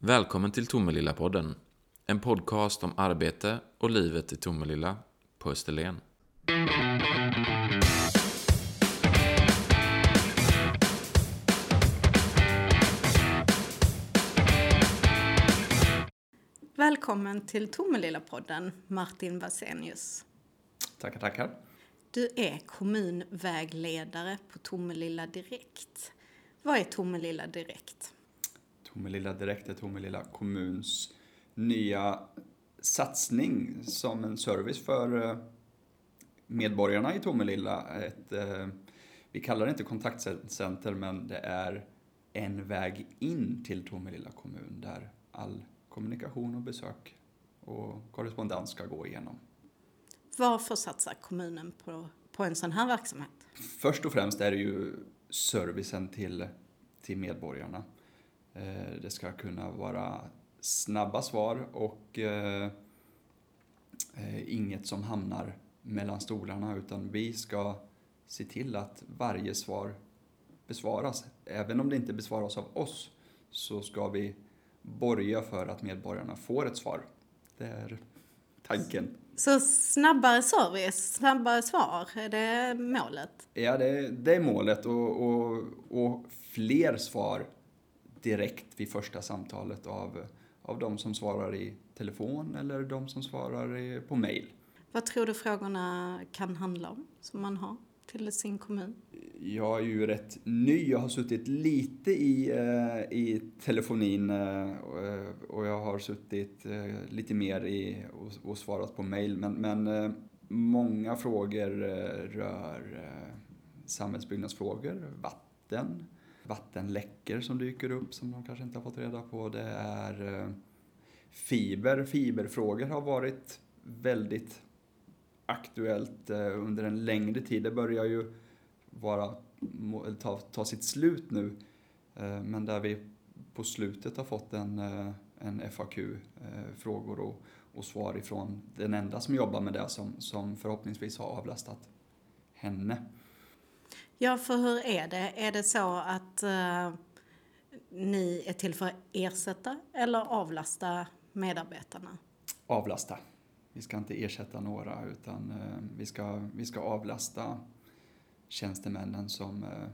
Välkommen till Tomelilla-podden. En podcast om arbete och livet i Tomelilla på Österlen. Välkommen till Tomelilla-podden, Martin Vasenius. Tackar, tackar. Du är kommunvägledare på Tomelilla Direkt. Vad är Tomelilla Direkt? Tomelilla Direkt är Tomelilla kommuns nya satsning som en service för eh, medborgarna i Tomelilla. Ett, eh, vi kallar det inte kontaktcenter, men det är en väg in till Tomelilla kommun där all kommunikation och besök och korrespondens ska gå igenom. Varför satsar kommunen på, på en sån här verksamhet? Först och främst är det ju servicen till, till medborgarna. Eh, det ska kunna vara snabba svar och eh, eh, inget som hamnar mellan stolarna utan vi ska se till att varje svar besvaras. Även om det inte besvaras av oss så ska vi borga för att medborgarna får ett svar. Det är tanken. Så snabbare service, snabbare svar, är det målet? Ja, det, det är målet och, och, och fler svar direkt vid första samtalet av, av de som svarar i telefon eller de som svarar på mail. Vad tror du frågorna kan handla om, som man har till sin kommun? Jag är ju rätt ny. Jag har suttit lite i, eh, i telefonin eh, och jag har suttit eh, lite mer i och, och svarat på mail. Men, men många frågor rör samhällsbyggnadsfrågor, vatten, vattenläckor som dyker upp som de kanske inte har fått reda på. Det är eh, fiber. Fiberfrågor har varit väldigt aktuellt eh, under en längre tid. Det börjar ju vara, ta, ta sitt slut nu. Eh, men där vi på slutet har fått en, en FAQ, frågor och, och svar ifrån den enda som jobbar med det som, som förhoppningsvis har avlastat henne. Ja, för hur är det? Är det så att uh, ni är till för att ersätta eller avlasta medarbetarna? Avlasta. Vi ska inte ersätta några utan uh, vi, ska, vi ska avlasta tjänstemännen som, uh,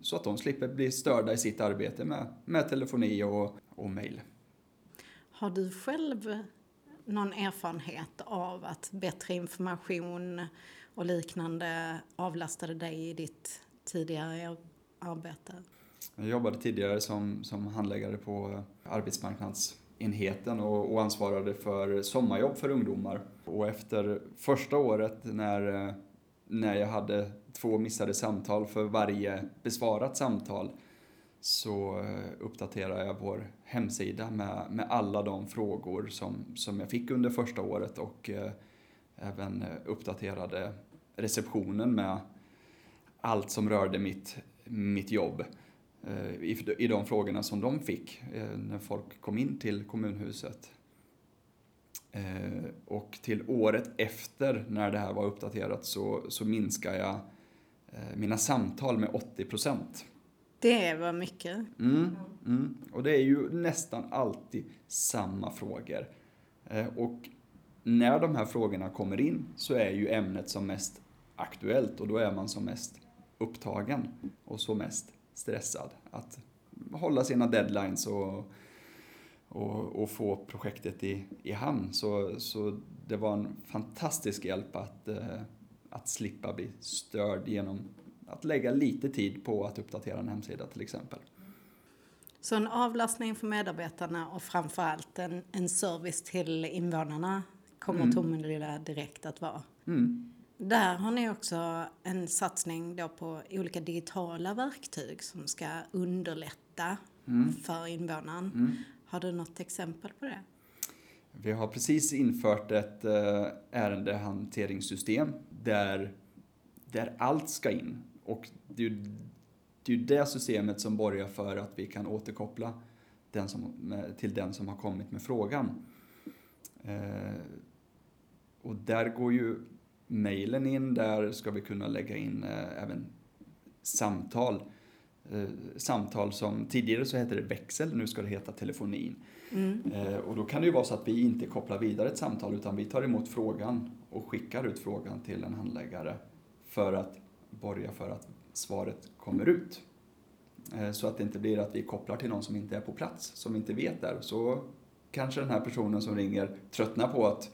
så att de slipper bli störda i sitt arbete med, med telefoni och, och mejl. Har du själv någon erfarenhet av att bättre information och liknande avlastade dig i ditt tidigare arbete? Jag jobbade tidigare som, som handläggare på arbetsmarknadsenheten och, och ansvarade för sommarjobb för ungdomar. Och efter första året när, när jag hade två missade samtal för varje besvarat samtal så eh, uppdaterade jag vår hemsida med, med alla de frågor som, som jag fick under första året och eh, även uppdaterade receptionen med allt som rörde mitt, mitt jobb eh, i, i de frågorna som de fick eh, när folk kom in till kommunhuset. Eh, och till året efter när det här var uppdaterat så, så minskade jag mina samtal med 80 procent. Det var mycket. Mm, mm. Och det är ju nästan alltid samma frågor. Och när de här frågorna kommer in så är ju ämnet som mest aktuellt och då är man som mest upptagen och som mest stressad. Att hålla sina deadlines och, och, och få projektet i, i hamn. Så, så det var en fantastisk hjälp att, eh, att slippa bli störd genom att lägga lite tid på att uppdatera en hemsida till exempel. Så en avlastning för medarbetarna och framförallt en, en service till invånarna kommer mm. Tomelilla direkt att vara. Mm. Där har ni också en satsning då på olika digitala verktyg som ska underlätta mm. för invånaren. Mm. Har du något exempel på det? Vi har precis infört ett eh, ärendehanteringssystem där, där allt ska in. Och det är, är det systemet som borgar för att vi kan återkoppla den som, till den som har kommit med frågan. Och där går ju mejlen in. Där ska vi kunna lägga in eh, även samtal. eh, samtal som tidigare så hette det växel, nu ska det heta telefonin. Eh, och då kan det ju vara så att vi inte kopplar vidare ett samtal utan vi tar emot frågan och skickar ut frågan till en handläggare för att borga för att svaret kommer ut. Eh, så att det inte blir att vi kopplar till någon som inte är på plats, som inte vet där. Så kanske den här personen som ringer tröttnar på att,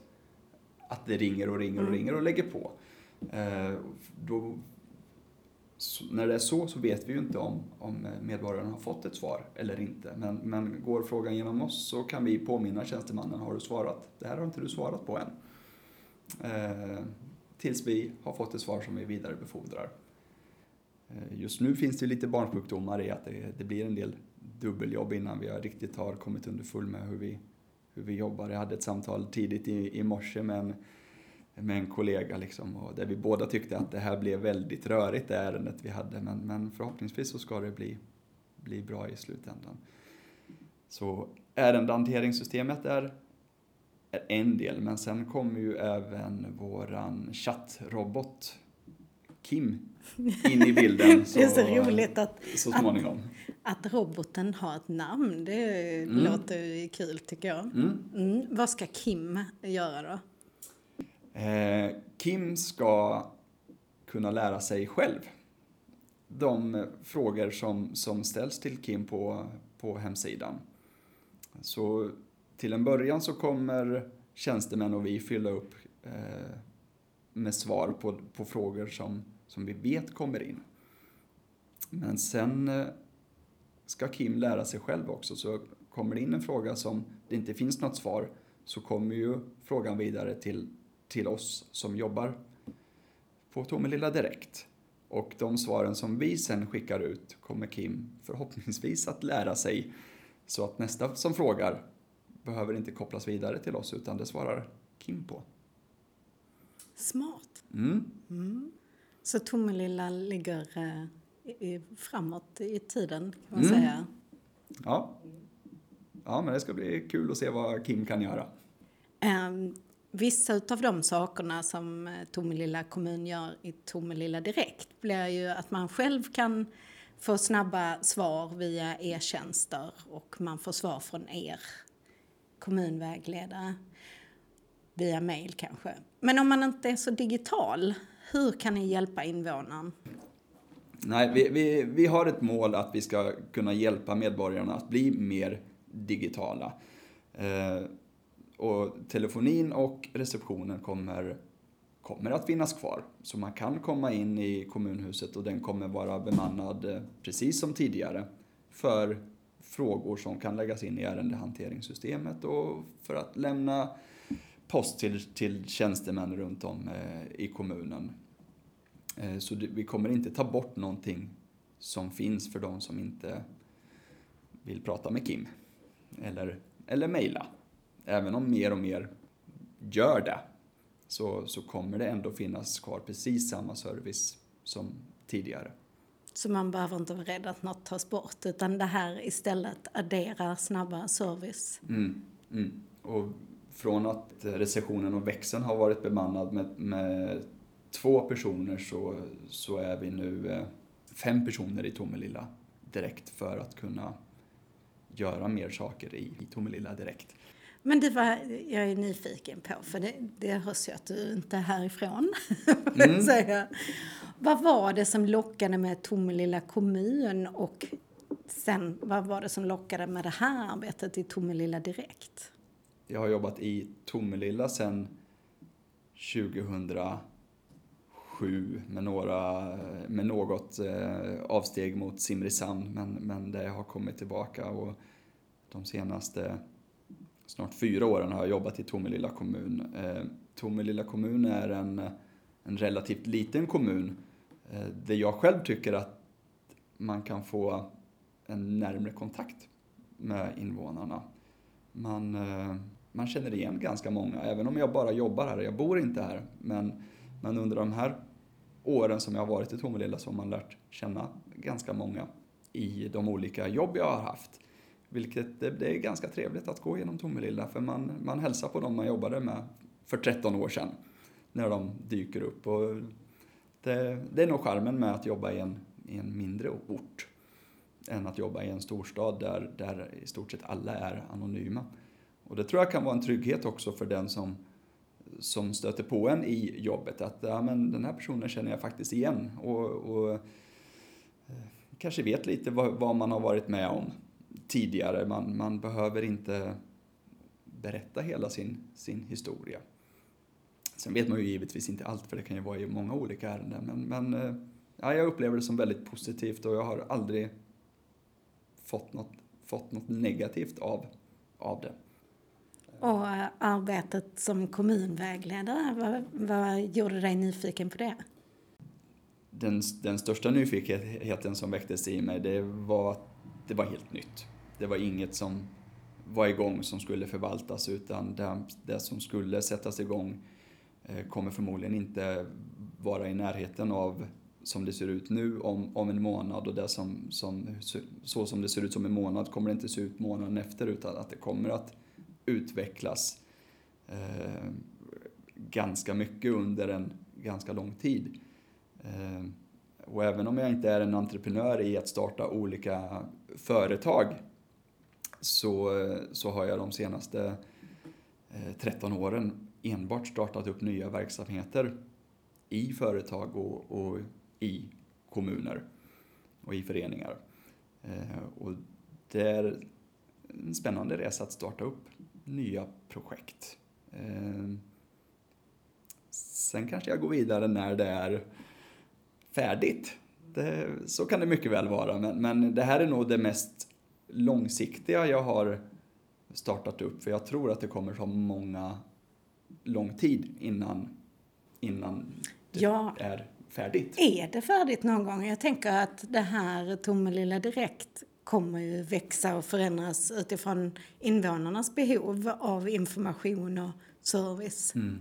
att det ringer och ringer och ringer och lägger på. Eh, då, när det är så så vet vi ju inte om, om medborgaren har fått ett svar eller inte. Men, men går frågan genom oss så kan vi påminna tjänstemannen, har du svarat? Det här har inte du svarat på än. Eh, tills vi har fått ett svar som vi vidarebefordrar. Eh, just nu finns det lite barnsjukdomar i att det, det, blir en del dubbeljobb innan vi riktigt har kommit underfull med hur vi, hur vi jobbar. Jag hade ett samtal tidigt i, i morse med en, med en kollega liksom, och där vi båda tyckte att det här blev väldigt rörigt det ärendet vi hade men, men förhoppningsvis så ska det bli, bli bra i slutändan. Så ärendehanteringssystemet är, är en del men sen kommer ju även våran chattrobot Kim in i bilden. Så, det är så roligt att, så småningom. Att, att roboten har ett namn. Det mm. låter kul tycker jag. Mm. Mm. Vad ska Kim göra då? Eh, Kim ska kunna lära sig själv. De frågor som, som ställs till Kim på, på hemsidan. Så till en början så kommer tjänstemän och vi fylla upp eh, med svar på, på frågor som, som vi vet kommer in. Men sen eh, ska Kim lära sig själv också, så kommer det in en fråga som det inte finns något svar så kommer ju frågan vidare till, till oss som jobbar på Tomelilla Direkt. Och de svaren som vi sen skickar ut kommer Kim förhoppningsvis att lära sig så att nästa som frågar behöver inte kopplas vidare till oss utan det svarar Kim på. Smart. Mm. Mm. Så Tomelilla ligger eh, i, framåt i tiden kan man mm. säga. Ja. ja, men det ska bli kul att se vad Kim kan göra. Um, vissa av de sakerna som eh, Tomelilla kommun gör i Tomelilla Direkt blir ju att man själv kan få snabba svar via e-tjänster och man får svar från er kommunvägledare via mail kanske. Men om man inte är så digital, hur kan ni hjälpa invånaren? Nej, vi, vi, vi har ett mål att vi ska kunna hjälpa medborgarna att bli mer digitala. Eh, och telefonin och receptionen kommer, kommer att finnas kvar. Så man kan komma in i kommunhuset och den kommer vara bemannad eh, precis som tidigare för frågor som kan läggas in i ärendehanteringssystemet och för att lämna post till, till tjänstemän runt om eh, i kommunen. Eh, så det, vi kommer inte ta bort någonting som finns för de som inte vill prata med Kim. Eller, eller mejla. Även om mer och mer gör det så, så kommer det ändå finnas kvar precis samma service som tidigare. Så man behöver inte vara rädd att något tas bort utan det här istället adderar snabba service? Mm, mm. Och från att receptionen och växeln har varit bemannad med, med två personer så, så är vi nu eh, fem personer i Tomelilla direkt för att kunna göra mer saker i, i Tomelilla direkt. Men det var jag är nyfiken på, för det, det hörs ju att du inte är härifrån. Mm. säga. Vad var det som lockade med Tomelilla kommun och sen vad var det som lockade med det här arbetet i Tomelilla direkt? Jag har jobbat i Tomelilla sedan 2007 med, några, med något eh, avsteg mot Simrishamn men, men det har kommit tillbaka och de senaste snart fyra åren har jag jobbat i Tomelilla kommun. Eh, Tomelilla kommun är en, en relativt liten kommun eh, där jag själv tycker att man kan få en närmre kontakt med invånarna. Man, eh, man känner igen ganska många, även om jag bara jobbar här. Jag bor inte här, men, men under de här åren som jag har varit i Tomelilla så har man lärt känna ganska många i de olika jobb jag har haft. Vilket det, det är ganska trevligt att gå genom Tomelilla för man, man hälsar på dem man jobbade med för 13 år sedan när de dyker upp. Och det, det är nog charmen med att jobba i en, i en mindre ort. än att jobba i en storstad där, där i stort sett alla är anonyma. Och det tror jag kan vara en trygghet också för den som, som stöter på en i jobbet. Att ja, men den här personen känner jag faktiskt igen och, och eh, kanske vet lite vad, vad, man har varit med om tidigare. Man, man behöver inte berätta hela sin, sin historia. Sen vet man ju givetvis inte allt, för det kan ju vara i många olika ärenden. Men, men eh, ja, jag upplever det som väldigt positivt och jag har aldrig fått något, fått något negativt av, av det. Och eh, arbetet som kommunvägledare, vad, vad gjorde dig nyfiken på det? Den, den största nyfikenheten som väcktes i mig, det var att det var helt nytt. Det var inget som var igång som skulle förvaltas utan det, det som skulle sättas igång eh, kommer förmodligen inte vara i närheten av som det ser ut nu om, om en månad och det som, som, så som det ser ut som en månad kommer det inte se ut månaden efter utan att det kommer att utvecklas eh, ganska mycket under en ganska lång tid. Eh, och även om jag inte är en entreprenör i att starta olika företag så, så har jag de senaste eh, 13 åren enbart startat upp nya verksamheter i företag och, och i kommuner och i föreningar. Eh, och det är en spännande resa att starta upp nya projekt. Eh, sen kanske jag går vidare när det är färdigt. Det, så kan det mycket väl vara, men, men det här är nog det mest långsiktiga jag har startat upp, för jag tror att det kommer ta många lång tid innan, innan det ja. är färdigt. Är det färdigt någon gång? Jag tänker att det här Tomelilla Direkt kommer ju växa och förändras utifrån invånarnas behov av information och service. Mm.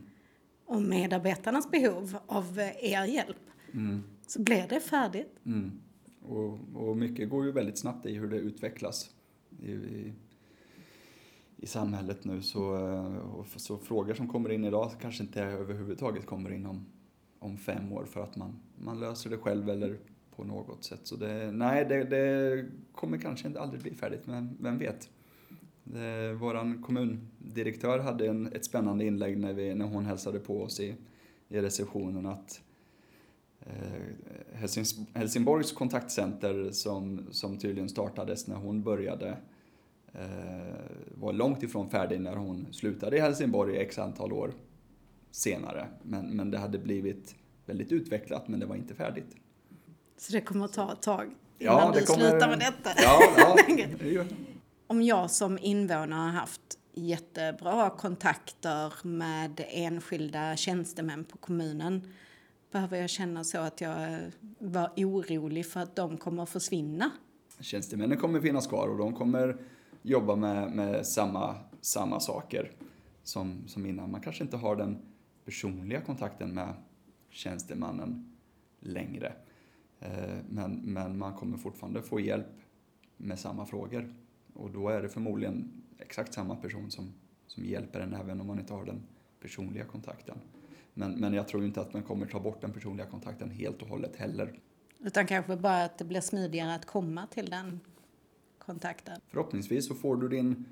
Och medarbetarnas behov av er hjälp. Mm. Så blir det färdigt. Mm. Och, och, mycket går ju väldigt snabbt i hur det utvecklas i, i, i samhället nu. Så, så frågor som kommer in idag kanske inte överhuvudtaget kommer in om, om fem år för att man, man löser det själv eller på något sätt. Så det, nej, det, det kommer kanske inte aldrig bli färdigt, men vem vet? Det, våran kommundirektör hade en, ett spännande inlägg när, vi, när hon hälsade på oss i, i receptionen att eh, Helsingborgs kontaktcenter som, som tydligen startades när hon började eh, var långt ifrån färdig när hon slutade i Helsingborg i x antal år senare. Men, men det hade blivit väldigt utvecklat men det var inte färdigt. Så det kommer att ta ett tag innan ja, du kommer... slutar med detta? Ja, ja. Om jag som invånare har haft jättebra kontakter med enskilda tjänstemän på kommunen behöver jag känna så att jag var orolig för att de kommer att försvinna? Tjänstemännen kommer finnas kvar och de kommer jobba med, med samma, samma saker som, som innan. Man kanske inte har den personliga kontakten med tjänstemannen längre. Eh, men, men man kommer fortfarande få hjälp med samma frågor. Och då är det förmodligen exakt samma person som, som hjälper en även om man inte har den personliga kontakten. Men, men jag tror inte att man kommer ta bort den personliga kontakten helt och hållet heller. Utan kanske bara att det blir smidigare att komma till den kontakten? Förhoppningsvis så får du din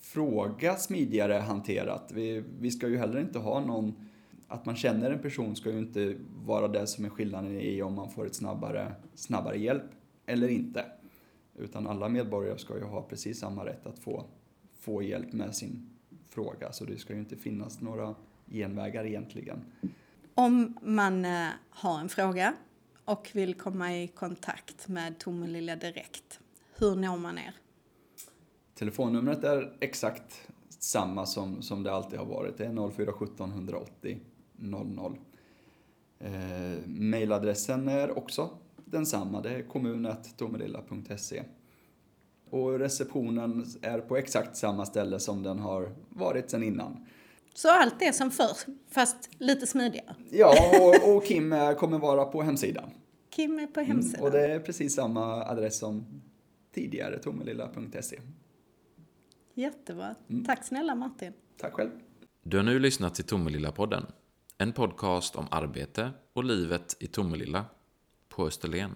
fråga smidigare hanterat. Vi, vi ska ju heller inte ha någon att man känner en person ska ju inte vara det som är skillnaden i om man får ett snabbare, snabbare hjälp eller inte. Utan alla medborgare ska ju ha precis samma rätt att få, få hjälp med sin fråga. Så det ska ju inte finnas några genvägar egentligen. Om man eh, har en fråga och vill komma i kontakt med Tomelilla direkt, hur når man er? Telefonnumret är exakt samma som, som det alltid har varit. Det är 0417 180 00. Eh, mailadressen är också densamma, det är kommunettomelilla.se. Och receptionen är på exakt samma ställe som den har varit sedan innan. Så allt är som förr, fast lite smidigare? Ja, och, och Kim kommer vara på hemsidan. Kim är på hemsidan. Mm, och det är precis samma adress som tidigare, tomelilla.se. Jättebra. Mm. Tack snälla Martin. Tack själv. Du har nu lyssnat till Tomelilla-podden. En podcast om arbete och livet i Tomelilla på Österlen.